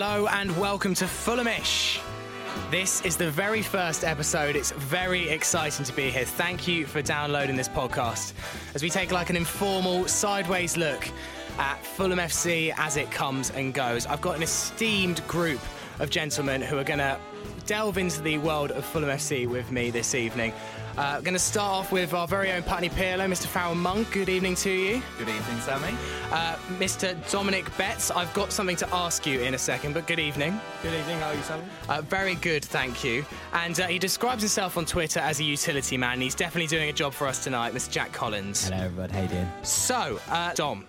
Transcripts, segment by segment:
Hello and welcome to Fulhamish. This is the very first episode. It's very exciting to be here. Thank you for downloading this podcast as we take like an informal sideways look at Fulham FC as it comes and goes. I've got an esteemed group of gentlemen who are going to delve into the world of Fulham FC with me this evening. Uh, going to start off with our very own Putney Pirlo, Mr. Farrell Monk. Good evening to you. Good evening, Sammy. Uh, Mr. Dominic Betts, I've got something to ask you in a second, but good evening. Good evening, how are you, Sammy? Uh, very good, thank you. And uh, he describes himself on Twitter as a utility man. He's definitely doing a job for us tonight, Mr. Jack Collins. Hello, everybody. How you doing? So, uh, Dom.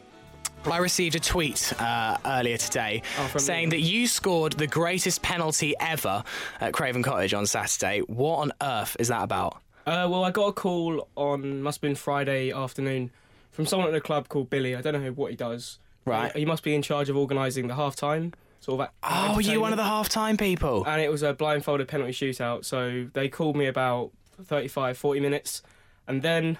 I received a tweet uh, earlier today Oh, saying you. that you scored the greatest penalty ever at Craven Cottage on Saturday. What on earth is that about? Uh, well, I got a call on must have been Friday afternoon from someone at the club called Billy. I don't know who, what he does. Right. He, he must be in charge of organising the half time. Sort of. Oh, you one of the half-time people. And it was a blindfolded penalty shootout. So they called me about 35, 40 minutes, and then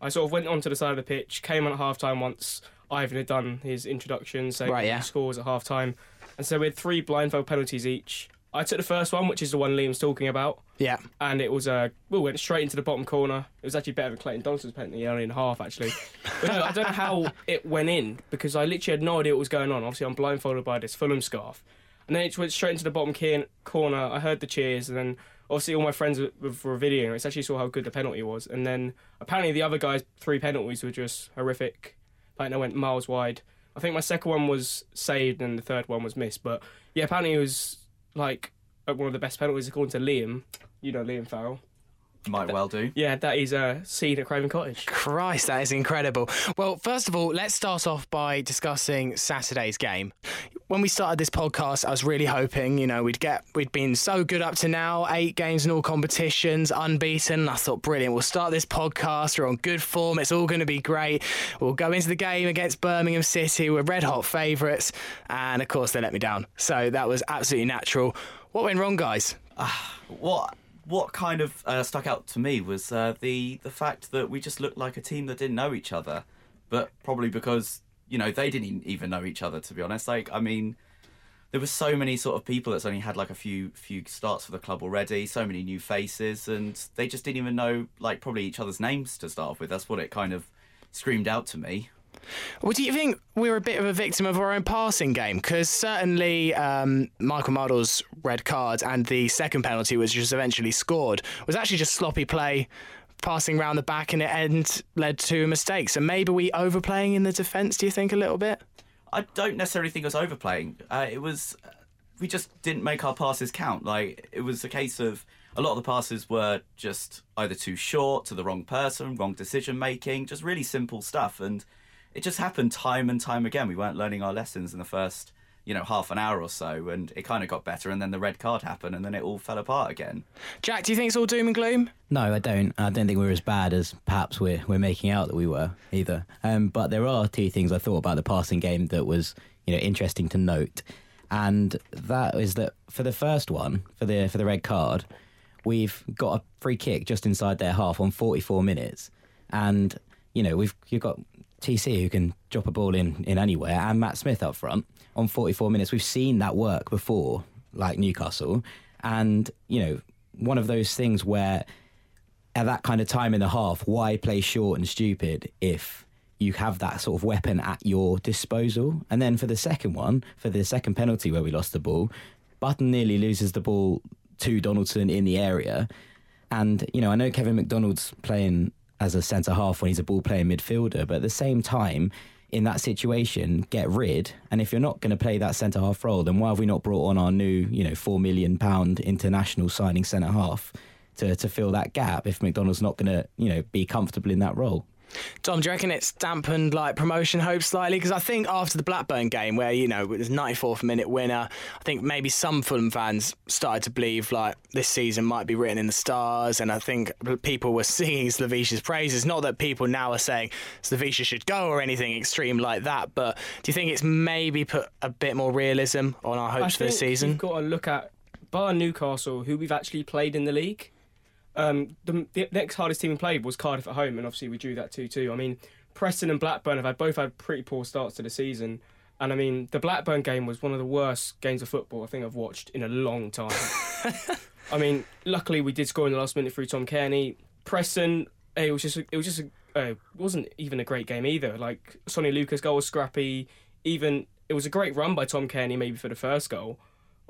I sort of went onto the side of the pitch, came on at half time once Ivan had done his introduction, saying Right, yeah. he scores at half time, and so we had three blindfold penalties each. I took the first one, which is the one Liam's talking about. yeah. and it was uh, we went straight into the bottom corner. It was actually better than Clayton Donaldson's penalty, only in half actually. but no, I don't know how it went in because I literally had no idea what was going on. Obviously, I'm blindfolded by this Fulham scarf, and then it went straight into the bottom kier- corner. I heard the cheers, and then obviously all my friends were, were videoing. it. It's actually saw how good the penalty was, and then apparently the other guy's three penalties were just horrific. Like they went miles wide. I think my second one was saved, and the third one was missed. But yeah, apparently it was like one of the best penalties according to Liam. You know Liam Farrell. Might well do. Yeah, that is a scene at Craven Cottage. Christ, that is incredible. Well, first of all, let's start off by discussing Saturday's game. When we started this podcast, I was really hoping, you know, we'd get we'd been so good up to now, eight games in all competitions, unbeaten. I thought, brilliant. We'll start this podcast. We're on good form. It's all going to be great. We'll go into the game against Birmingham City. We're red hot favourites, and of course, they let me down. So that was absolutely natural. What went wrong, guys? Ah, what what kind of uh, stuck out to me was uh, the the fact that we just looked like a team that didn't know each other, but probably because you know they didn't even know each other. To be honest, like I mean, there were so many sort of people that's only had like a few few starts for the club already, so many new faces, and they just didn't even know like probably each other's names to start off with. That's what it kind of screamed out to me. Well, do you think we're a bit of a victim of our own passing game? Because certainly um, Michael Madl's red card and the second penalty, which was eventually scored, was actually just sloppy play, passing round the back, and it end led to a mistake. So maybe we overplaying in the defence. Do you think a little bit? I don't necessarily think it was overplaying. Uh, it was we just didn't make our passes count. Like it was a case of a lot of the passes were just either too short to the wrong person, wrong decision making, just really simple stuff, and it just happened time and time again. We weren't learning our lessons in the first, you know, half an hour or so, and it kind of got better, and then the red card happened, and then it all fell apart again. Jack, do you think it's all doom and gloom? No, I don't. I don't think we're as bad as perhaps we're we're making out that we were either. Um, but there are two things I thought about the passing game that was you know interesting to note, and that is that for the first one for the for the red card, we've got a free kick just inside their half on 44 minutes, and you know we've you've got TC who can drop a ball in in anywhere, and Matt Smith up front on 44 minutes. We've seen that work before, like Newcastle, and you know one of those things where at that kind of time in the half, why play short and stupid if you have that sort of weapon at your disposal? And then for the second one, for the second penalty where we lost the ball, Button nearly loses the ball to Donaldson in the area. And, you know, I know Kevin McDonald's playing as a centre half when he's a ball playing midfielder, but at the same time, in that situation, get rid. And if you're not going to play that centre half role, then why have we not brought on our new, you know, four million pound international signing centre half to, to fill that gap if McDonald's not going to, you know, be comfortable in that role. Tom, do you reckon it's dampened like promotion hopes slightly? Because I think after the Blackburn game, where you know it was 94th minute winner, I think maybe some Fulham fans started to believe like this season might be written in the stars, and I think people were singing Slavisa's praises. Not that people now are saying Slavisa should go or anything extreme like that, but do you think it's maybe put a bit more realism on our hopes I for the season? You've got to look at bar Newcastle, who we've actually played in the league. Um, the, the next hardest team we played was Cardiff at home, and obviously we drew that two two. I mean, Preston and Blackburn have had both had pretty poor starts to the season, and I mean the Blackburn game was one of the worst games of football I think I've watched in a long time. I mean, luckily we did score in the last minute through Tom Cairney. Preston, it was just it was just a, uh, wasn't even a great game either. Like Sonny Aluko's goal was scrappy. Even it was a great run by Tom Cairney maybe for the first goal,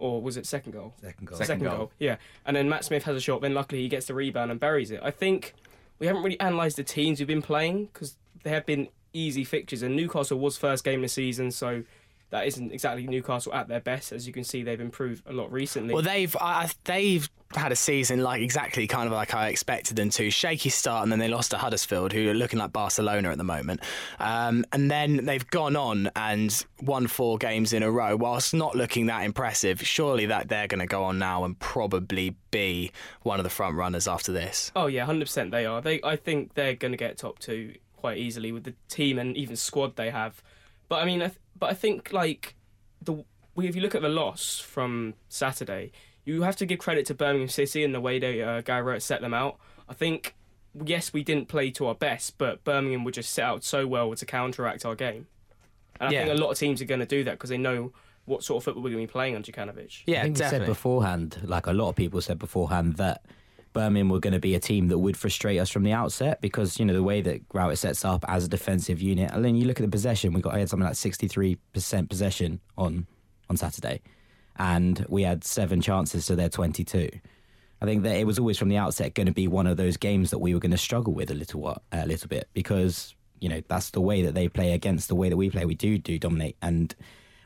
or was it second goal? Second goal. Second goal. Yeah, and then Matt Smith has a shot. Then luckily he gets the rebound and buries it. I think we haven't really analysed the teams we've been playing because they have been easy fixtures. And Newcastle was first game of the season, so that isn't exactly Newcastle at their best. As you can see, they've improved a lot recently. Well, they've I- they've had a season like exactly kind of like I expected them to. Shaky start, and then they lost to Huddersfield, who are looking like Barcelona at the moment. Um, and then they've gone on and won four games in a row, whilst not looking that impressive. Surely that they're going to go on now and probably be one of the front runners after this. Oh yeah, hundred percent they are. They I think they're going to get top two quite easily with the team and even squad they have. But I mean, I th- but I think like the if you look at the loss from Saturday, you have to give credit to Birmingham City and the way they uh, Gary Rowett set them out. I think yes, we didn't play to our best, but Birmingham were just set out so well to counteract our game. And I Yeah. think a lot of teams are going to do that because they know what sort of football we're going to be playing under Jokanovic. Yeah, I think we said beforehand, like a lot of people said beforehand, that Birmingham were going to be a team that would frustrate us from the outset because you know the way that Rowett sets up as a defensive unit. And then you look at the possession. We got I had something like sixty three percent possession on on Saturday, and we had seven chances to their twenty two. I think that it was always from the outset going to be one of those games that we were going to struggle with a little a little bit because you know that's the way that they play against the way that we play. We do do dominate and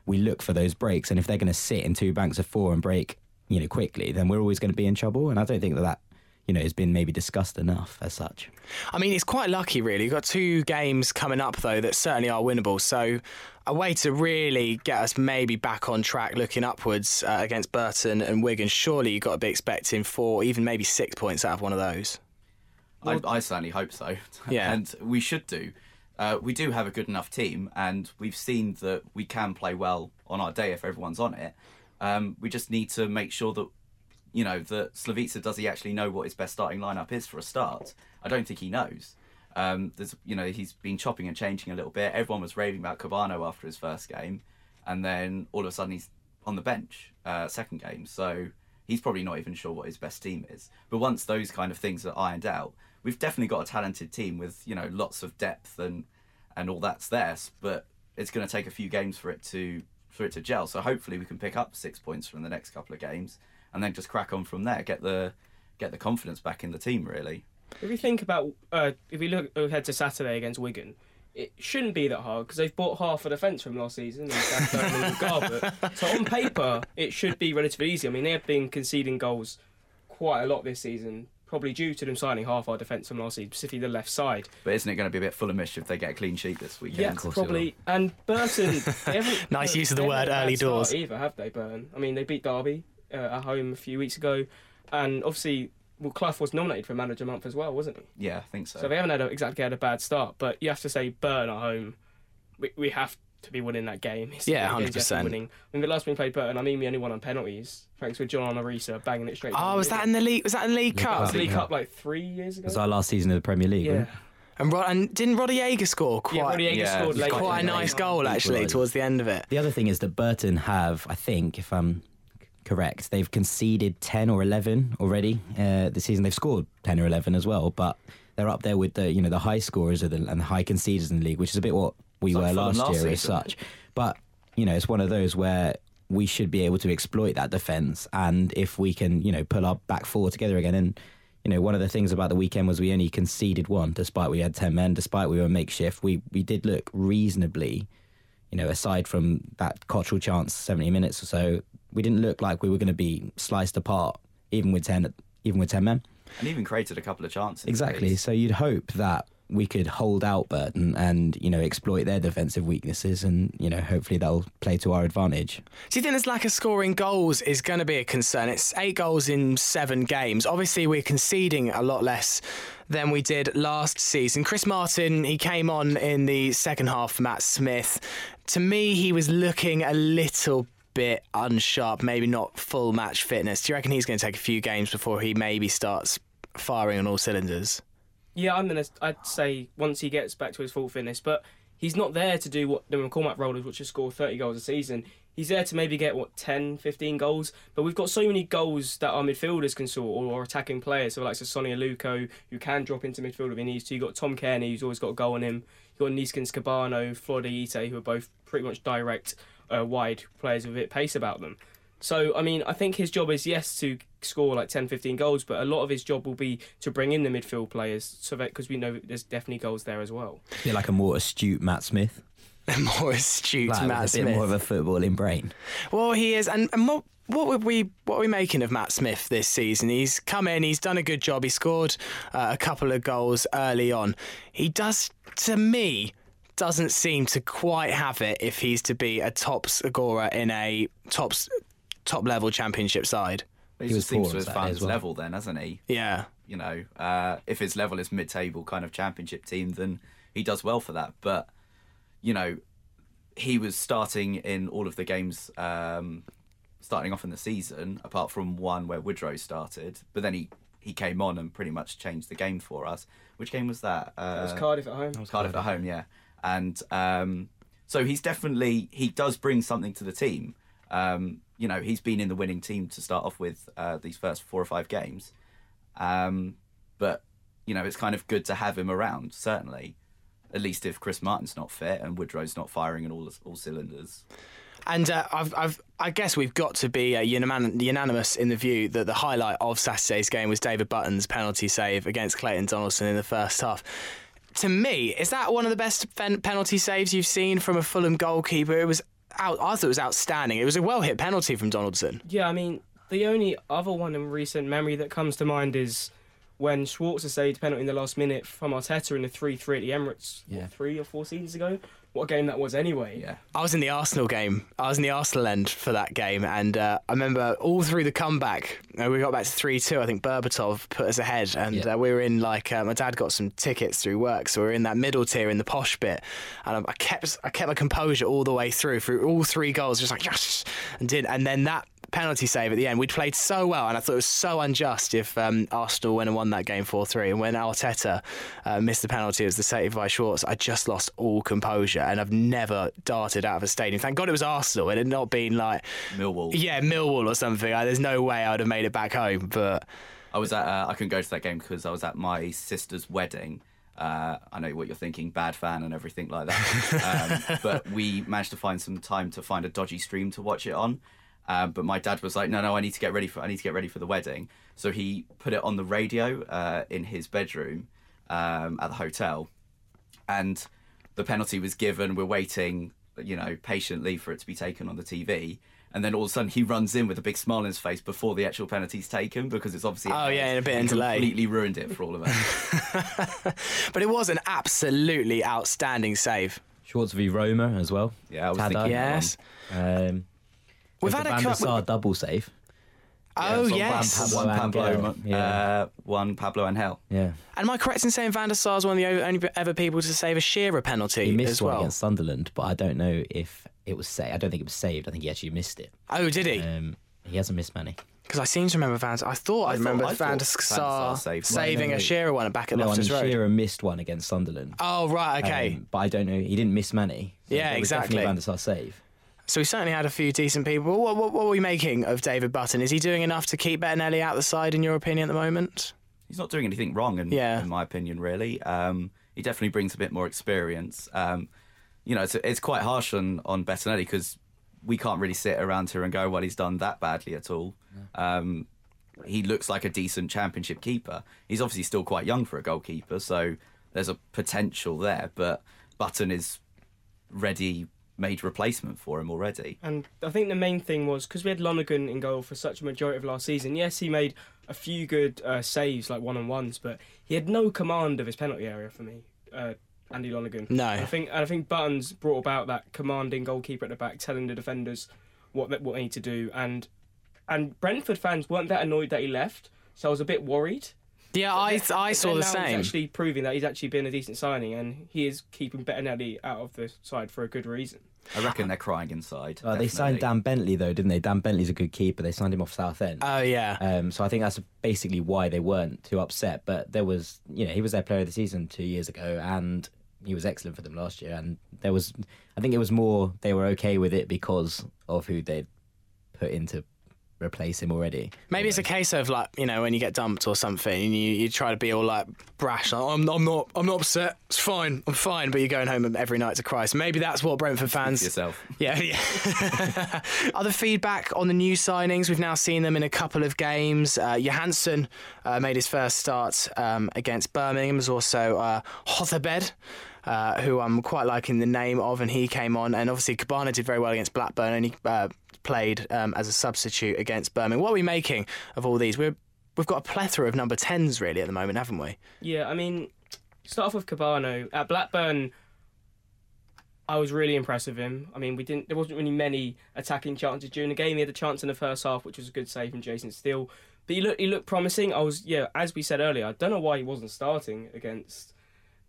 we look for those breaks. And if they're going to sit in two banks of four and break, you know, quickly, then we're always going to be in trouble. And I don't think that that you know has been maybe discussed enough as such. I mean, it's quite lucky, really. You've got two games coming up, though, that certainly are winnable. So, a way to really get us maybe back on track looking upwards uh, against Burton and Wigan, surely you've got to be expecting four, even maybe six points out of one of those. I, I certainly hope so. Yeah. and we should do. Uh, we do have a good enough team, and we've seen that we can play well on our day if everyone's on it. Um, we just need to make sure that, you know, that Slavisa does he actually know what his best starting lineup is for a start? I don't think he knows. Um, there's, you know, he's been chopping and changing a little bit. Everyone was raving about Kebano after his first game, and then all of a sudden he's on the bench uh, second game. So he's probably not even sure what his best team is. But once those kind of things are ironed out, we've definitely got a talented team with you know lots of depth and and all that's there. But it's going to take a few games for it to for it to gel. So hopefully we can pick up six points from the next couple of games and then just crack on from there. Get the get the confidence back in the team really. If you think about, uh, if you look ahead to Saturday against Wigan, it shouldn't be that hard because they've bought half a defence from last season. in Dan Burton and Garbutt. So on paper, it should be relatively easy. I mean, they have been conceding goals quite a lot this season, probably due to them signing half our defence from last season, specifically the left side. But isn't it going to be a bit Fulhamish if they get a clean sheet this weekend? Yeah, probably. And Burton, they haven't Nice they use of the word had a bad early doors. Either have they, Burton? I mean, they beat Derby uh, at home a few weeks ago, and obviously, well, Clough was nominated for Manager Month as well, wasn't he? Yeah, I think so. So they haven't had a, exactly had a bad start, but you have to say Burton at home. We, we have to be winning that game. It's Yeah, the games you have to be 100%. Winning. I mean, the last time we played Burton, I mean, we only won on penalties, thanks to John Arne Riise banging it straight. Oh, down was that in the league? Was that in the League League Cup? Cup. Was the League Cup like three years ago? It was our last season of the Premier League. yeah. wasn't it? And, Rod, and didn't Rodallega score Yeah, quite, Roddy yeah, scored late. quite a Yeah. nice goal actually towards the end of it? The other thing is that Burton have, I think, if I'm correct, they've conceded 10 or 11 already uh, this season. They've scored 10 or 11 as well, but they're up there with the you know the high scorers of the, and the high conceders in the league, which is a bit what we It's were like last, last year as such. But you know, it's one of those where we should be able to exploit that defence, and if we can, you know, pull our back four together again and. You know, one of the things about the weekend was we only conceded one, despite we had ten men, despite we were makeshift. We we did look reasonably you know, aside from that Cotterill chance, 70 minutes or so, we didn't look like we were going to be sliced apart, even with 10, even with 10 men. and even created a couple of chances. Exactly. So you'd hope that we could hold out Burton and you know exploit their defensive weaknesses, and you know hopefully that'll play to our advantage. Do you think this lack of scoring goals is going to be a concern? It's eight goals in seven games. Obviously, we're conceding a lot less than we did last season. Chris Martin, he came on in the second half for Matt Smith. To me, he was looking a little bit unsharp, maybe not full match fitness. Do you reckon he's going to take a few games before he maybe starts firing on all cylinders? Yeah, I'm gonna. I'd say once he gets back to his full fitness, but he's not there to do what the McCormack role is, which is score 30 goals a season. He's there to maybe get what 10, 15 goals. But we've got so many goals that our midfielders can score, or, attacking players. So like so Sonny Aluko, who can drop into midfield if he needs to. You got Tom Cairney, who's always got a goal on him. You got Neeskens Kebano, Floyd Ayité, who are both pretty much direct, uh, wide players with a bit pace about them. So, I mean, I think his job is, yes, to score like 10, 15 goals, but a lot of his job will be to bring in the midfield players so that because we know there's definitely goals there as well. A bit like a more astute Matt Smith. A more astute Like, Matt a Smith. bit more of a footballing brain. Well, he is, and, and what what would we what are we making of Matt Smith this season? He's come in, he's done a good job. He scored uh, a couple of goals early on. He does, to me, doesn't seem to quite have it if he's to be a top scorer in a top top level championship side. He, He was just seems to have found his well. level then, hasn't he? Yeah. You know, uh, if his level is mid-table kind of championship team, then he does well for that. But you know, he was starting in all of the games, um, starting off in the season, apart from one where Woodrow started. But then he he came on and pretty much changed the game for us. Which game was that? Uh, That was Cardiff at home. Cardiff at home, yeah. And um, so he's definitely he does bring something to the team. Um, you know, he's been in the winning team to start off with uh, these first four or five games. Um, but you know, it's kind of good to have him around. Certainly, at least if Chris Martin's not fit and Woodrow's not firing in all all cylinders. And uh, I've, I've, I guess we've got to be uh, unanimous in the view that the highlight of Saturday's game was David Button's penalty save against Clayton Donaldson in the first half. To me, is that one of the best fen- penalty saves you've seen from a Fulham goalkeeper? It was out. I thought it was outstanding. It was a well hit penalty from Donaldson. Yeah, I mean, the only other one in recent memory that comes to mind is when Schwarzer saved a penalty in the last minute from Arteta in the 3 3 at the Emirates, what, three or four seasons ago. What game that was, anyway. Yeah, I was in the Arsenal game. I was in the Arsenal end for that game, and uh, I remember all through the comeback, uh, we got back to three two. I think Berbatov put us ahead, and Yeah. uh, we were in like uh, my dad got some tickets through work, so we were in that middle tier in the posh bit, and I, I kept I kept my composure all the way through through all three goals, just like yes, and did, and then that penalty save at the end. We'd played so well, and I thought it was so unjust if um, Arsenal went and won that game 4 3. And when Arteta uh, missed the penalty, it was the save by Schwartz. I just lost all composure, and I've never darted out of a stadium. Thank God it was Arsenal. It had not been like, Millwall. yeah, Millwall or something. There's no way I would have made it back home. But I was at. Uh, I couldn't go to that game because I was at my sister's wedding. Uh, I know what you're thinking, bad fan and everything like that. um, but we managed to find some time to find a dodgy stream to watch it on. Um, but my dad was like, "No, no, I need to get ready for. I need to get ready for the wedding." So he put it on the radio uh, in his bedroom um, at the hotel, and the penalty was given. We're waiting, you know, patiently for it to be taken on the TV. And then all of a sudden he runs in with a big smile on his face before the actual penalty's taken because it's obviously Oh, yeah, in a bit and of delay. Completely ruined it for all of us. but it was an absolutely outstanding save. Schwartz v Roma as well. Yeah, I was Tada. thinking that Yes. Um, We've had a Van cou- der double save. Oh so yes. One, one Pablo Pablo, Angel, yeah. uh, one Pablo Angel. Yeah. And am I correct in saying Van der Sar's one of the only ever people to save a Shearer penalty He missed as one well? against Sunderland, but I don't know if it was saved. I don't think it was saved. I think he actually missed it. Oh, did he? Um, he hasn't missed many. Because I seem to remember Van. I thought I, I remember I Van thought der Van der Sar Sar saved saving No, a. Shearer one back at No, I mean, Loftus Road. Shearer missed one against Sunderland. Oh right, okay. Um, but I don't know. He didn't miss many. So Yeah, it was exactly. Definitely Van der Sar save. So we certainly had a few decent people. What, what, what are we making of David Button? Is he doing enough to keep Bettinelli out the side, in your opinion, at the moment? He's not doing anything wrong, in, Yeah. in my opinion. Really, um, he definitely brings a bit more experience. Um, you know, it's, it's quite harsh on on Bettinelli because we can't really sit around here and go, "Well, he's done that badly at all." Um, he looks like a decent championship keeper. He's obviously still quite young for a goalkeeper, so there's a potential there. But Button is ready made replacement for him already. And I think the main thing was because we had Lonergan in goal for such a majority of last season. Yes, he made a few good uh, saves, like one on ones, but he had no command of his penalty area for me. Uh, Andy Lonergan. No. I think and I think Buttons brought about that commanding goalkeeper at the back, telling the defenders what they, what they need to do. And and Brentford fans weren't that annoyed that he left, so I was a bit worried. Yeah, I I saw then the same. He's actually proving that he's actually been a decent signing, and he is keeping Bettinelli out of the side for a good reason. I reckon they're crying inside. Uh, they signed. Dan Bentley though, didn't they? Dan Bentley's a good keeper. They signed him off Southend. Oh yeah. Um, so I think that's basically why they weren't too upset. But there was, you know, he was their player of the season two years ago, and he was excellent for them last year. And there was, I think it was more they were okay with it because of who they'd put in to replace him already. Maybe it's a case of like you know when you get dumped or something, and you, you try to be all like brash. Like, I'm I'm not I'm not upset. It's fine. I'm fine. But you're going home every night to cry. So maybe that's what Brentford fans. yourself. Yeah, yeah. Other feedback on the new signings. We've now seen them in a couple of games. Uh, Johansen uh, made his first start um, against Birmingham. There's also uh, Hotherbed, uh, who I'm quite liking the name of, and he came on. And obviously, Kebano did very well against Blackburn, and he uh, played um, as a substitute against Birmingham. What are we making of all these? We're, we've got a plethora of number 10s really at the moment, haven't we? Yeah, I mean, start off with Kebano at Blackburn. I was really impressed with him. I mean, we didn't. There wasn't really many attacking chances during the game. He had a chance in the first half, which was a good save from Jason Steele. But he looked, he looked promising. I was, yeah, as we said earlier, I don't know why he wasn't starting against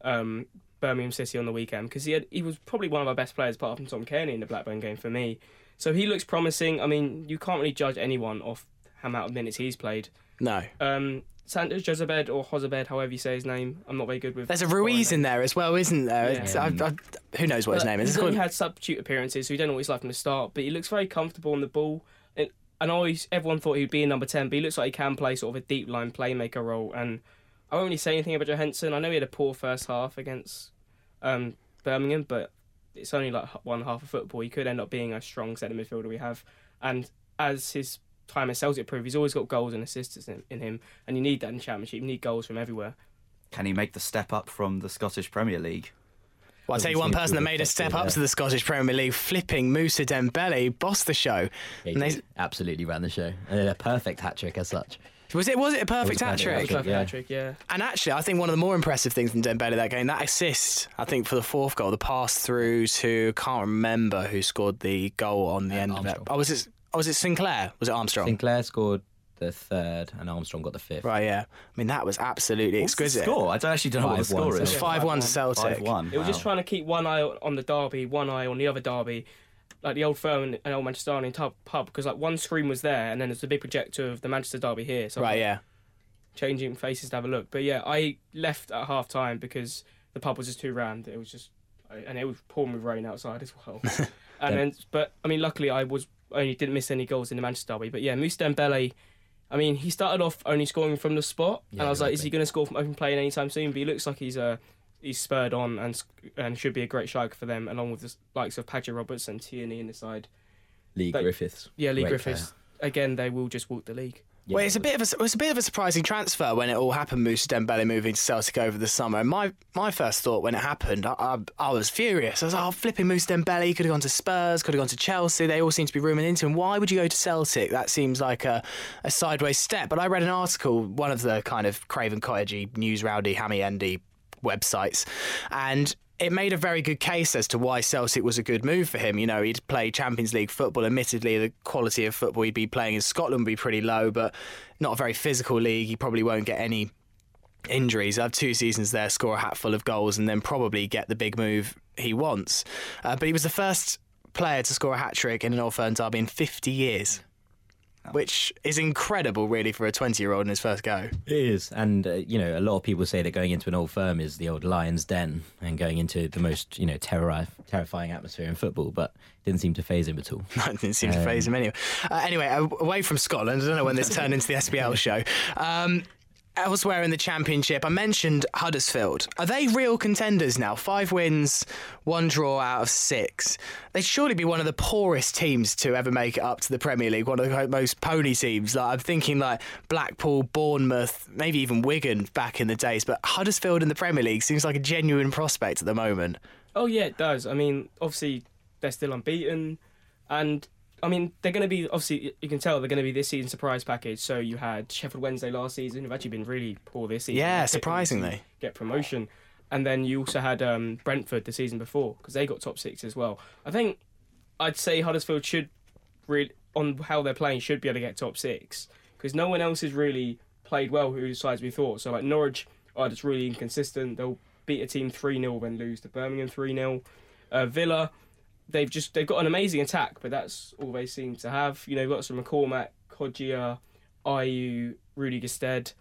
um, Birmingham City on the weekend because he had, he was probably one of our best players, apart from Tom Cairney in the Blackburn game for me. So he looks promising. I mean, you can't really judge anyone off how amount of minutes he's played. No. Um, Santos Jezebed or Hozabed, however you say his name, I'm not very good with. There's a Ruiz in there as well, isn't there? Yeah. I, I, who knows what his name is? He's only called- had substitute appearances, so we don't know what he's like from the start. But he looks very comfortable on the ball. And I know everyone thought he'd be a number ten, but he looks like he can play sort of a deep line playmaker role. And I won't really say anything about Johansen. I know he had a poor first half against um, Birmingham, but it's only like one half of football. He could end up being a strong centre midfielder we have. And as his time at Celtic proved, he's always got goals and assists in, in him. And you need that in Championship. You need goals from everywhere. Can he make the step up from the Scottish Premier League? Well, I'll tell you one person that made a step up to the Scottish Premier League, flipping Musa Dembele, bossed the show. He And they- absolutely ran the show. And a perfect hat trick as such. Was it? Was it a perfect hat trick? perfect Perfect yeah. hat-trick, yeah. And actually, I think one of the more impressive things from Dembele that game, that assist, I think for the fourth goal, the pass through to can't remember who scored the goal on the uh, end of it. Oh, was it? Oh, was it Sinclair? Was it Armstrong? Sinclair scored the third, and Armstrong got the fifth. right, yeah. I mean, that was absolutely What's the exquisite. score? I don't actually don't know what the 5-1, score It was is. Yeah, five one to 5-1. Celtic. Five one. It was just trying to keep one eye on the derby, one eye on the other derby, like the old firm and old Manchester United pub, pub, because like one screen was there, and then there's a big projector of the Manchester derby here. So Right, was, yeah. changing faces to have a look. But yeah, I left at half time because the pub was just too rammed. It was just, and it was pouring with rain outside as well. and then, but I mean, luckily I was only didn't miss any goals in the Manchester derby. But yeah, Moussa Dembele. I mean, he started off only scoring from the spot, and I was like, is he going to score from open play anytime soon? But he looks like he's uh, he's spurred on and and should be a great striker for them, along with the likes of Patrick Roberts and Tierney in the side. Leigh But- Griffiths. Yeah, Leigh Great Griffiths. Again, they will just walk the league. Yeah, well, it's a bit of a, it was a bit of a surprising transfer when it all happened. Musa Dembele moving to Celtic over the summer. And my my first thought when it happened, I, I, I was furious. I was like, oh, flipping Musa Dembele. Could have gone to Spurs, could have gone to Chelsea. They all seem to be rooming into him. Why would you go to Celtic? That seems like a, a sideways step. But I read an article, one of the kind of Craven Cottagey, news rowdy, hammy endy websites, and it made a very good case as to why Celtic was a good move for him. You know, he'd play Champions League football. Admittedly, the quality of football he'd be playing in Scotland would be pretty low, but not a very physical league. He probably won't get any injuries. Have two seasons there, score a hatful of goals, and then probably get the big move he wants. Uh, but he was the first player to score a hat trick in an Old Firm derby in 50 years. Which is incredible, really, for a 20 year old in his first go. It is, and uh, you know, a lot of people say that going into an old firm is the old lion's den, and going into the most you know terrori- terrifying atmosphere in football. But didn't seem to phase him at all. That didn't seem to phase him anyway. Uh, anyway, away from Scotland, I don't know when this turned into the SPL show. Um, elsewhere in the Championship, I mentioned Huddersfield. Are they real contenders now? Five wins, one draw out of six. They'd surely be one of the poorest teams to ever make it up to the Premier League, one of the most pony teams. Like, I'm thinking like Blackpool, Bournemouth, maybe even Wigan back in the days. But Huddersfield in the Premier League seems like a genuine prospect at the moment. Oh yeah, it does. I mean, obviously they're still unbeaten, and I mean they're going to be obviously you can tell they're going to be this season surprise package. So you had Sheffield Wednesday last season, who've actually been really poor this season. Yeah, They picked them to surprisingly. get promotion, and then you also had um, Brentford the season before because they got top six as well. I think I'd say Huddersfield should really on how they're playing should be able to get top six because no one else has really played well who sides we thought. So like Norwich are just really inconsistent. They'll beat a team three 0 then lose to Birmingham three 0 uh, Villa, they've just they've got an amazing attack, but that's all they seem to have. You know, they've got some McCormack, Kodjia, Ayew, Rudy Gestede,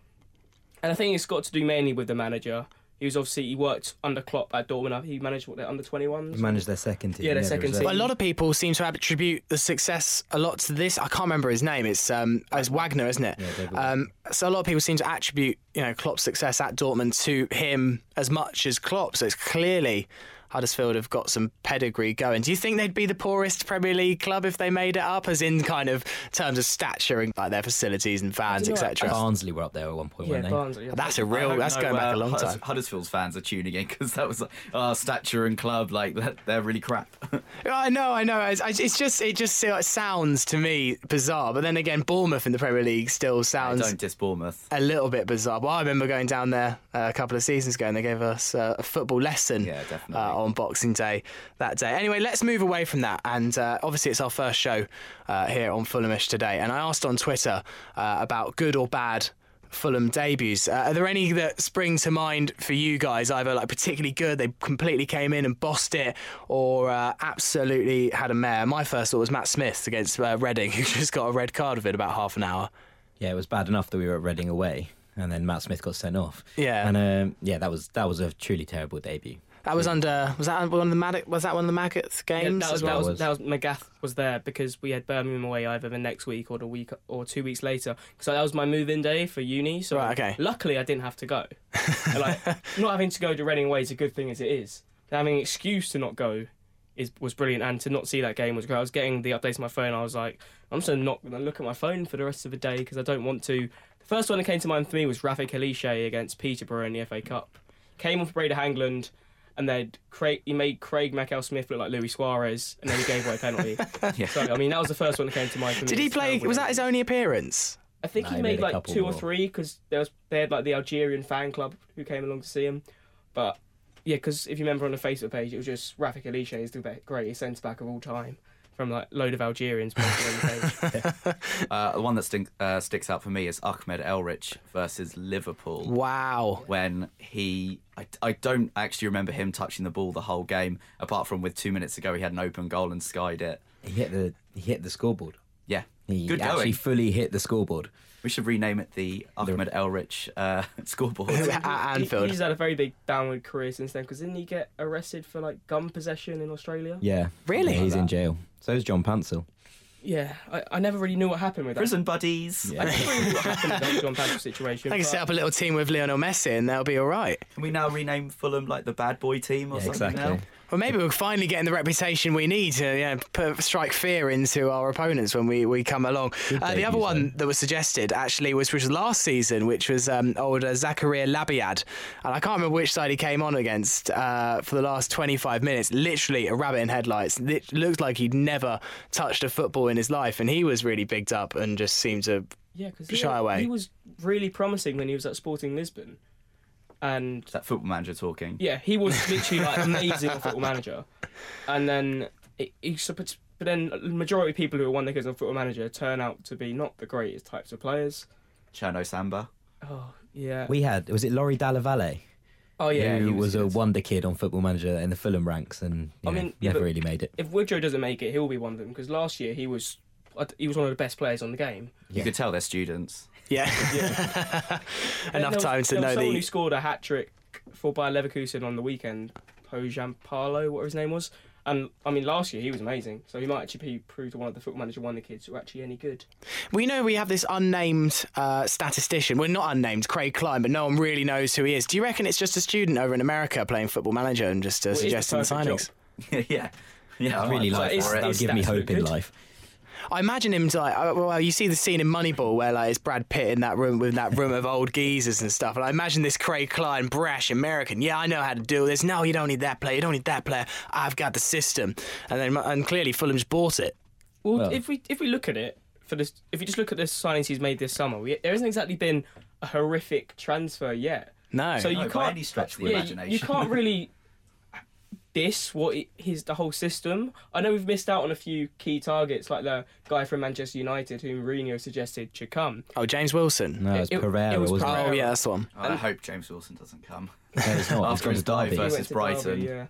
and I think it's got to do mainly with the manager. He was obviously he worked under Klopp at Dortmund. He managed what their under twenty ones. Managed their second team. Yeah, their the second team. But a lot of people seem to attribute the success a lot to this. I can't remember his name. It's um, it's Wagner, isn't it? Yeah, David um, so a lot of people seem to attribute you know Klopp's success at Dortmund to him as much as Klopp. So it's clearly Huddersfield have got some pedigree going. Do you think they'd be the poorest Premier League club if they made it up, as in kind of terms of stature and like their facilities and fans, etc.? Barnsley were up there at one point, yeah, weren't they? Barnsley. yeah. That's a real. That's no, going back uh, a long time. Huddersfield's fans are tuning in because that was like, oh, stature and club, like they're really crap. I know, I know. It's, it's just, it just it sounds to me bizarre. But then again, Bournemouth in the Premier League still I sounds don't diss Bournemouth. a little bit bizarre. Well, I remember going down there uh, a couple of seasons ago, and they gave us uh, a football lesson Yeah, definitely. uh, on Boxing Day that day. Anyway, let's move away from that. And uh, obviously, it's our first show uh, here on Fulhamish today. And I asked on Twitter uh, about good or bad. Fulham debuts. Uh, are there any that spring to mind for you guys? Either like particularly good, they completely came in and bossed it, or uh, absolutely had a mare. My first thought was Matt Smith against uh, Reading, who just got a red card within about half an hour. Yeah, it was bad enough that we were at Reading away, and then Matt Smith got sent off. Yeah. and um, yeah, that was that was a truly terrible debut. That was under. Was that one of the Mag- Was that one of the Magath's Yeah, games? that was, as that was that was Magath was there because we had Birmingham away either the next week or the week or two weeks later. So that was my move-in day for uni. So Right, okay. luckily I didn't have to go. Like not having to go to Reading away is a good thing as it is. Having an excuse to not go is was brilliant, and to not see that game was great. I was getting the updates on my phone. I was like, I'm just not going to look at my phone for the rest of the day because I don't want to. The first one that came to mind for me was Rafik Halliche against Peterborough in the FA Cup. Came off Brede Hangeland, and then Craig, he made Craig Mackail-Smith look like Luis Suarez, and then he gave away a penalty. Yeah. So I mean, that was the first one that came to mind. Did he play? Was that his only appearance? I think Nah, he he made made like couple two or three because there was they had like the Algerian fan club who came along to see him. But yeah, because if you remember on the Facebook page, it was just Rafik Halliche is the greatest centre back of all time from like load of Algerians posted on the page. Uh, the one that stink, uh, sticks out for me is Ahmed Elrich versus Liverpool. Wow. When he, I, I don't actually remember him touching the ball the whole game, apart from with two minutes ago he had an open goal and skied it. He hit the he hit the scoreboard. Yeah, He good actually going. fully hit the scoreboard. We should rename it the Ahmed Elrich uh, scoreboard. At Anfield. he's had a very big downward career since then. Because didn't he get arrested for like gun possession in Australia? Yeah, Really? Yeah, he's in jail. So is John Pantsil. Yeah, I, I never really knew what happened with that. Prison buddies. I never really knew what happened with that John Patrick situation. I can but- set up a little team with Lionel Messi and they'll be all right. Can we now rename Fulham like the bad boy team or Yeah, something exactly. now? Well, maybe we're finally getting the reputation we need to you know, put, strike fear into our opponents when we, we come along. Uh, the other one that was suggested actually was which was last season, which was um, old uh, Zakaria Labiad, and I can't remember which side he came on against uh, for the last 25 minutes. Literally a rabbit in headlights. It looked like he'd never touched a football in his life, and he was really bigged up and just seemed to. Yeah, Shy he, away. he was really promising when he was at Sporting Lisbon, and Is that football manager talking? yeah, he was literally like amazing Football Manager, and then it, he, but but then the majority of people who are one because on Football Manager turn out to be not the greatest types of players. Chano Samba. Oh yeah, We had was it Lauri Dalla Valle oh yeah. who he was, was a wonder kid on Football Manager in the Fulham ranks and I know, mean, never really made it. If Woodrow doesn't make it, he'll be one of them because last year he was he was one of the best players on the game. You could tell they're students. Yeah. And Enough there was- time to there was know someone the. who scored a hat trick for Bayer Leverkusen on the weekend, Pojan Parlo, whatever his name was. And I mean, last year he was amazing, so he might actually be proved one of the football manager one of the kids who are actually any good. We know we have this unnamed uh, statistician. Well, not unnamed, Craig Kline, but no one really knows who he is. Do you reckon it's just a student over in America playing Football Manager and just uh, Well, it is the suggesting signings? yeah. Yeah, I really like it's- that. That would give me hope in good. life. I imagine him to like. uh, Well, you see the scene in Moneyball where like it's Brad Pitt in that room with that room of old geezers and stuff, and I imagine this Craig Kline, brash American. Yeah, I know how to do this. No, you don't need that player. You don't need that player. I've got the system, and then and clearly Fulham's bought it. Well, Well- if we if we look at it for this, if you just look at the signings he's made this summer, we, there hasn't exactly been a horrific transfer yet. No. So you No, can't by any stretch of the yeah, you- imagination. You can't really diss what it, his the whole system. I know we've missed out on a few key targets, like the guy from Manchester United whom Mourinho suggested should come. Oh, James Wilson. No, it's It- it- Pereira, it was wasn't Pereira. Oh yeah, that's the one. I hope James Wilson doesn't come. it? No, it's not. After it's his gone to dive versus He went to Brighton. Derby, yeah.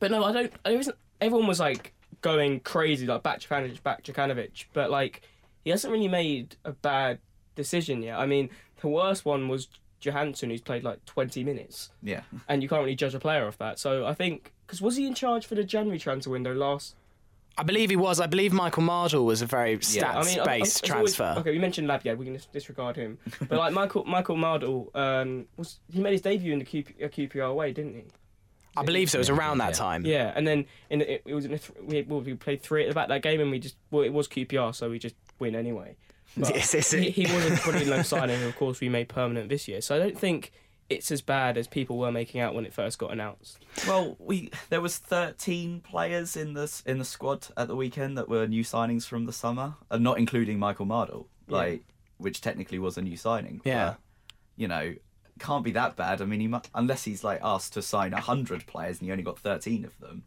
But no, I don't. There isn't. Everyone was like going crazy, like back Jokanovic, back Jokanovic. But like, he hasn't really made a bad decision yet. I mean, the worst one was Johansen, who's played like 20 minutes, Yeah. and you can't really judge a player off that. So I think because was he in charge for the January transfer window last? I believe he was. I believe Michael Madl was a very Yeah, stats I mean, I- I- based it's always- transfer. okay, we mentioned Labia. We can dis- disregard him. But like Michael Michael Madl, um, was he made his debut in the QP, uh, QPR away, didn't he? I believe so. It was around that Yeah. time. Yeah, and then in the, it, it was in a th- we, well, we played three at the back of that game, and we just well, it was QPR, so we just win anyway. Yes, yes, he, he wasn't pretty low signing, of course we made permanent this year. So I don't think it's as bad as people were making out when it first got announced. Well, we there was 13 players in the s- in the squad at the weekend that were new signings from the summer, and not including Michael Madl, like which technically was a new signing. Yeah. But, you know, can't be that bad. I mean, he mu- unless he's like asked to sign 100 players and he only got 13 of them.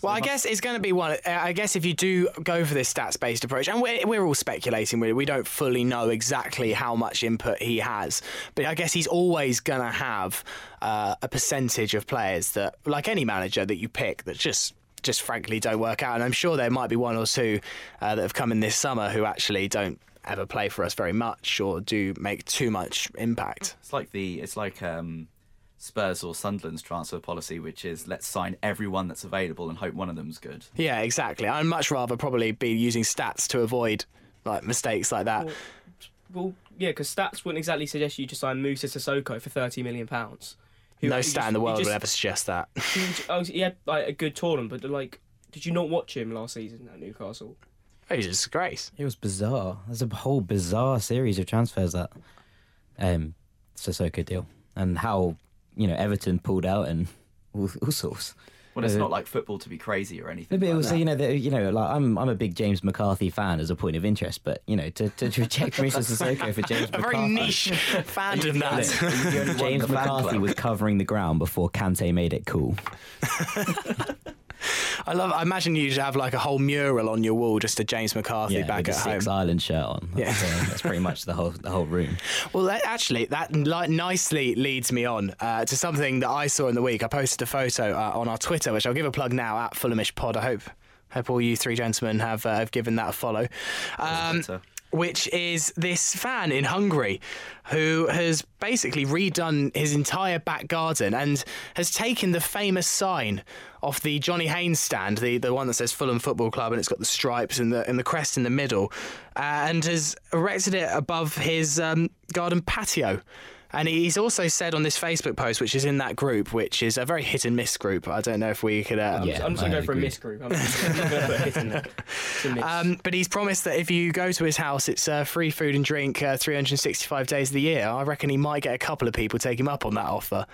Well, I guess it's going to be one. uh, I guess if you do go for this stats based approach, and we're, we're all speculating, really, we don't fully know exactly how much input he has, but I guess he's always going to have uh, a percentage of players that, like any manager that you pick, that just. Just frankly don't work out, and I'm sure there might be one or two uh, that have come in this summer who actually don't ever play for us very much or do make too much impact. It's like the it's like um, Spurs or Sunderland's transfer policy, which is let's sign everyone that's available and hope one of them's good. Yeah, exactly. I'd much rather probably be using stats to avoid like mistakes like that. Well, yeah, because stats wouldn't exactly suggest you to sign Musa Sissoko for thirty million pounds. no stat in the world would just, ever suggest that. He, oh, he had like a good tournament, but like, did you not watch him last season at Newcastle? He's a disgrace. It was bizarre. There's a whole bizarre series of transfers that um, Sissoko deal, and how you know Everton pulled out and all, all sorts. Well, it's Uh, not like football to be crazy or anything. but it like was, that. you know, the, you know, like I'm, I'm a big James McCarthy fan as a point of interest, but you know, to, to, to reject Musa Sissoko for James A very McCarthy, niche fandom that. James McCarthy was covering the ground before Kante made it cool. I love. I imagine you should have like a whole mural on your wall just to James McCarthy Yeah, back with at the home. Six Island shirt on. That's, uh, that's pretty much the whole the whole room. Well, that, actually, that li- nicely leads me on uh, to something that I saw in the week. I posted a photo uh, on our Twitter, which I'll give a plug now at Fulhamish Pod. I hope hope all you three gentlemen have uh, have given that a follow. Um. Which is this fan in Hungary who has basically redone his entire back garden and has taken the famous sign off the Johnny Haynes stand, the, the one that says Fulham Football Club and it's got the stripes and the and the crest in the middle, uh, and has erected it above his um, garden patio. And he's also said on this Facebook post, which is in that group, which is a very hit and miss group. I don't know if we could. Uh, Yeah, I'm just gonna go for a miss group. I'm just gonna put a hit in there. It's a miss. Um, but he's promised that if you go to his house, it's uh, free food and drink uh, 365 days of the year. I reckon he might get a couple of people take him up on that offer.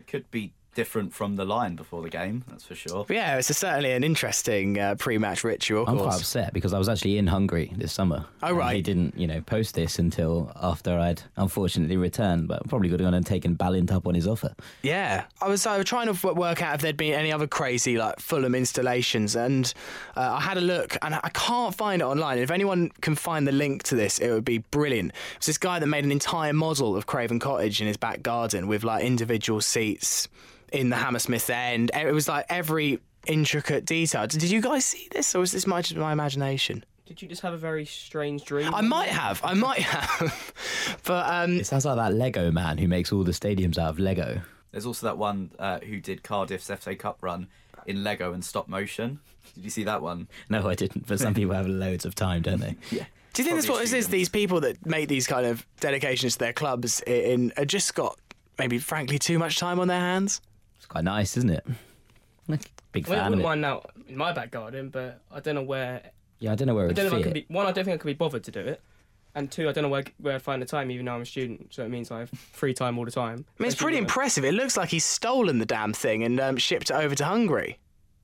It could be different from the line before the game, that's for sure. But yeah, it's a, certainly an interesting uh, pre-match ritual. I'm course. quite upset because I was actually in Hungary this summer. Oh, and right. He didn't, you know, post this until after I'd unfortunately returned, but probably could have gone and taken Balint up on his offer. Yeah, I was, I was trying to work out if there'd been any other crazy like Fulham installations, and uh, I had a look, and I can't find it online. If anyone can find the link to this, it would be brilliant. It's this guy that made an entire model of Craven Cottage in his back garden with like individual seats in the Hammersmith end. It was like every intricate detail. Did you guys see this, or was this my, my imagination? Did you just have a very strange dream? I might have, I might have, but um, It sounds like that Lego man who makes all the stadiums out of Lego. There's also that one uh, who did Cardiff's FA Cup run in Lego and stop motion. Did you see that one? No, I didn't, but some people have loads of time, don't they? Yeah. Do you think that's what this is? These people that make these kind of dedications to their clubs i- in are just got maybe, frankly, too much time on their hands. It's quite nice, isn't it? Big Well, I wouldn't it. mind now in my back garden, but I don't know where Yeah, I don't know where I it don't would know if I fit. could be one. I don't think I could be bothered to do it, and two, I don't know where where I'd find the time. Even though I'm a student, so it means I have free time all the time. I mean, it's pretty impressive. It looks like he's stolen the damn thing and um, shipped it over to Hungary.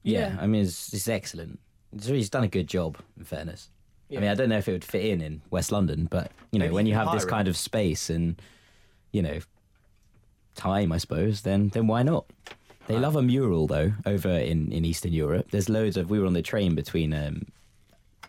Yeah, Yeah. I mean, it's, it's excellent. It's, he's done a good job, in fairness. Yeah. I mean, I don't know if it would fit in in West London, but you know, Maybe when you you can have this hire kind of space and you know time, I suppose, then then why not? They love a mural though over in, in Eastern Europe. There's loads of. We were on the train between um,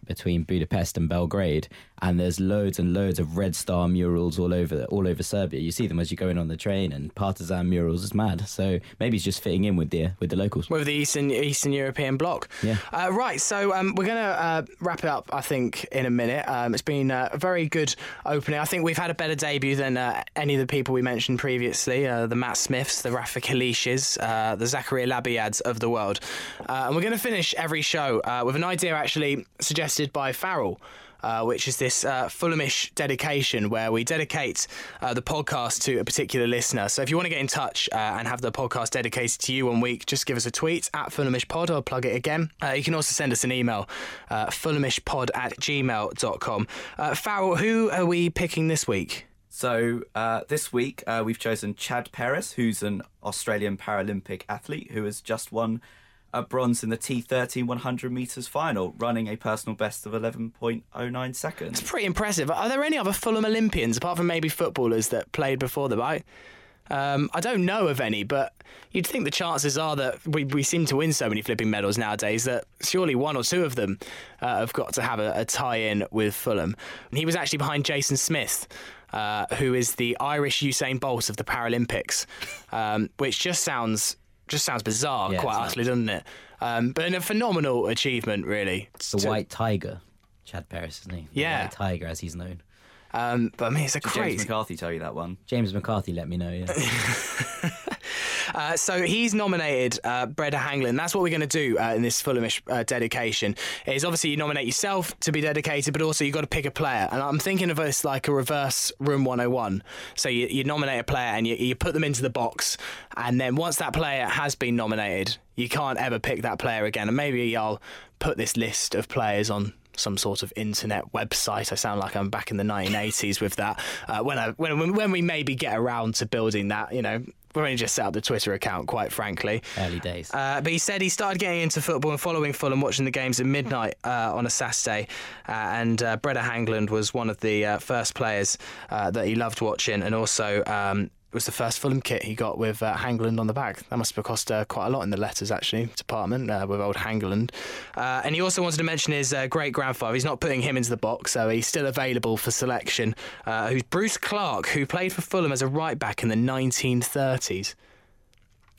between Budapest and Belgrade, and there's loads and loads of Red Star murals all over all over Serbia. You see them as you go in on the train, and partisan murals. is mad. So maybe he's just fitting in with the with the locals. with the Eastern Eastern European bloc. Yeah. Uh, right. So um, we're going to uh, wrap it up, I think, in a minute. Um, it's been uh, a very good opening. I think we've had a better debut than uh, any of the people we mentioned previously. Uh, the Matt Smiths, the Rafik Halliches, uh, the Zakaria Labyads of the world. Uh, and we're going to finish every show uh, with an idea actually suggested by Farrell. Uh, which is this uh, Fulhamish dedication where we dedicate uh, the podcast to a particular listener. So if you want to get in touch uh, and have the podcast dedicated to you one week, just give us a tweet at FulhamishPod. I'll plug it again. Uh, you can also send us an email, uh, fulhamishpod at gmail.com. Uh, Farrell, who are we picking this week? So uh, this week uh, we've chosen Chad Perris, who's an Australian Paralympic athlete who has just won a bronze in the T13 100 meters final, running a personal best of 11.09 seconds. It's pretty impressive. Are there any other Fulham Olympians, apart from maybe footballers, that played before them? I, um, I don't know of any, but you'd think the chances are that we, we seem to win so many flipping medals nowadays that surely one or two of them uh, have got to have a, a tie in with Fulham. And he was actually behind Jason Smith. Uh, who is the Irish Usain Bolt of the Paralympics, um, which just sounds just sounds bizarre, Yeah, quite it's utterly, doesn't it? Um, but in a phenomenal achievement, really. It's the To- White Tiger, Chad Perris, isn't he? The Yeah. White Tiger, as he's known. Um, but I mean, it's a Did James. McCarthy tell you that one? James McCarthy let me know. Yeah. Uh, so he's nominated uh, Brede Hangeland. That's what we're going to do uh, in this Fulhamish uh, dedication. Is obviously you nominate yourself to be dedicated, but also you've got to pick a player. And I'm thinking of this like a reverse Room 101. So you, you nominate a player and you, you put them into the box, and then once that player has been nominated, you can't ever pick that player again. And maybe I'll put this list of players on some sort of internet website. I sound like I'm back in the 1980s with that. Uh, when I when when we maybe get around to building that, you know, we're only just set up the Twitter account, quite frankly. Early days. Uh, but he said he started getting into football and following Fulham, watching the games at midnight uh, on a Saturday. Uh, and uh, Brede Hangeland was one of the uh, first players uh, that he loved watching, and also. Um, was the first Fulham kit he got with uh, Hangeland on the back. That must have cost uh, quite a lot in the letters, actually, department uh, with old Hangeland. Uh, and he also wanted to mention his uh, great grandfather. He's not putting him into the box, so he's still available for selection. Uh, who's Bruce Clark, who played for Fulham as a right back in the 1930s.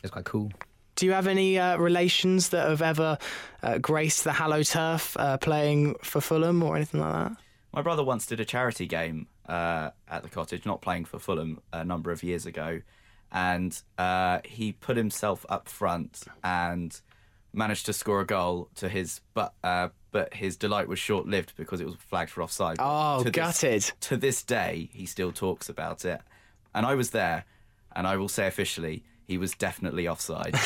It's quite cool. Do you have any uh, relations that have ever uh, graced the Hallow Turf uh, playing for Fulham or anything like that? My brother once did a charity game uh, at the cottage, not playing for Fulham, a number of years ago, and uh, he put himself up front and managed to score a goal to his, but uh, but his delight was short lived because it was flagged for offside. Oh, to gutted. This, to this day, he still talks about it, and I was there, and I will say officially. He was definitely offside.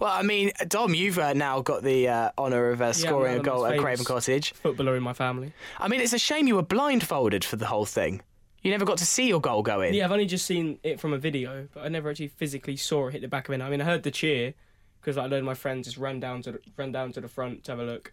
Well, I mean, Dom, you've uh, now got the uh, honour of uh, scoring I'm a goal at Craven Cottage. Footballer in my family. I mean, it's a shame you were blindfolded for the whole thing. You never got to see your goal go in. Yeah, I've only just seen it from a video, but I never actually physically saw it hit the back of it. I mean, I heard the cheer because like, a load of my friends just ran down to the, ran down to the front to have a look,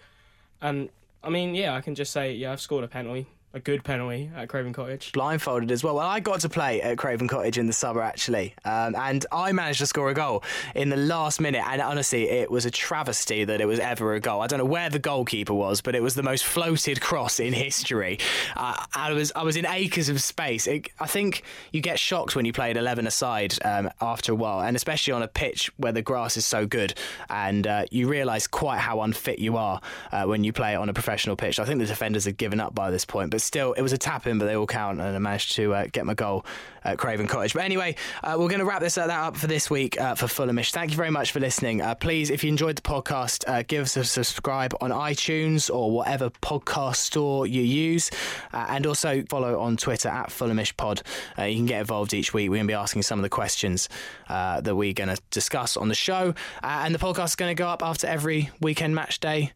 and I mean, yeah, I can just say, yeah, I've scored a penalty, a good penalty at Craven Cottage. blindfolded as well. Well, I got to play at Craven Cottage in the summer actually, um, and I managed to score a goal in the last minute. And honestly, it was a travesty that it was ever a goal. I don't know where the goalkeeper was, but it was the most floated cross in history. Uh, I was I was in acres of space. It, I think you get shocked when you played eleven aside um, after a while, and especially on a pitch where the grass is so good, and uh, you realise quite how unfit you are uh, when you play on a professional pitch. I think the defenders had given up by this point, but still, it was a tap in, but they all count, and I managed to uh, get my goal at Craven Cottage. But anyway, uh, we're going to wrap this uh, that up for this week uh, for Fulhamish. Thank you very much for listening. Uh, please, if you enjoyed the podcast, uh, give us a subscribe on iTunes or whatever podcast store you use, and also follow on Twitter at Fulhamish Pod. You can get involved each week. We're going to be asking some of the questions that we're going to discuss on the show, and the podcast is going to go up after every weekend match day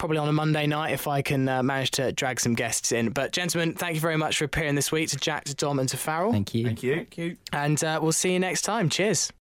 probably on a Monday night if I can uh, manage to drag some guests in. But, gentlemen, thank you very much for appearing this week to Jack, to Dom, and to Farrell. Thank you. Thank you. Thank you. And uh, we'll see you next time. Cheers.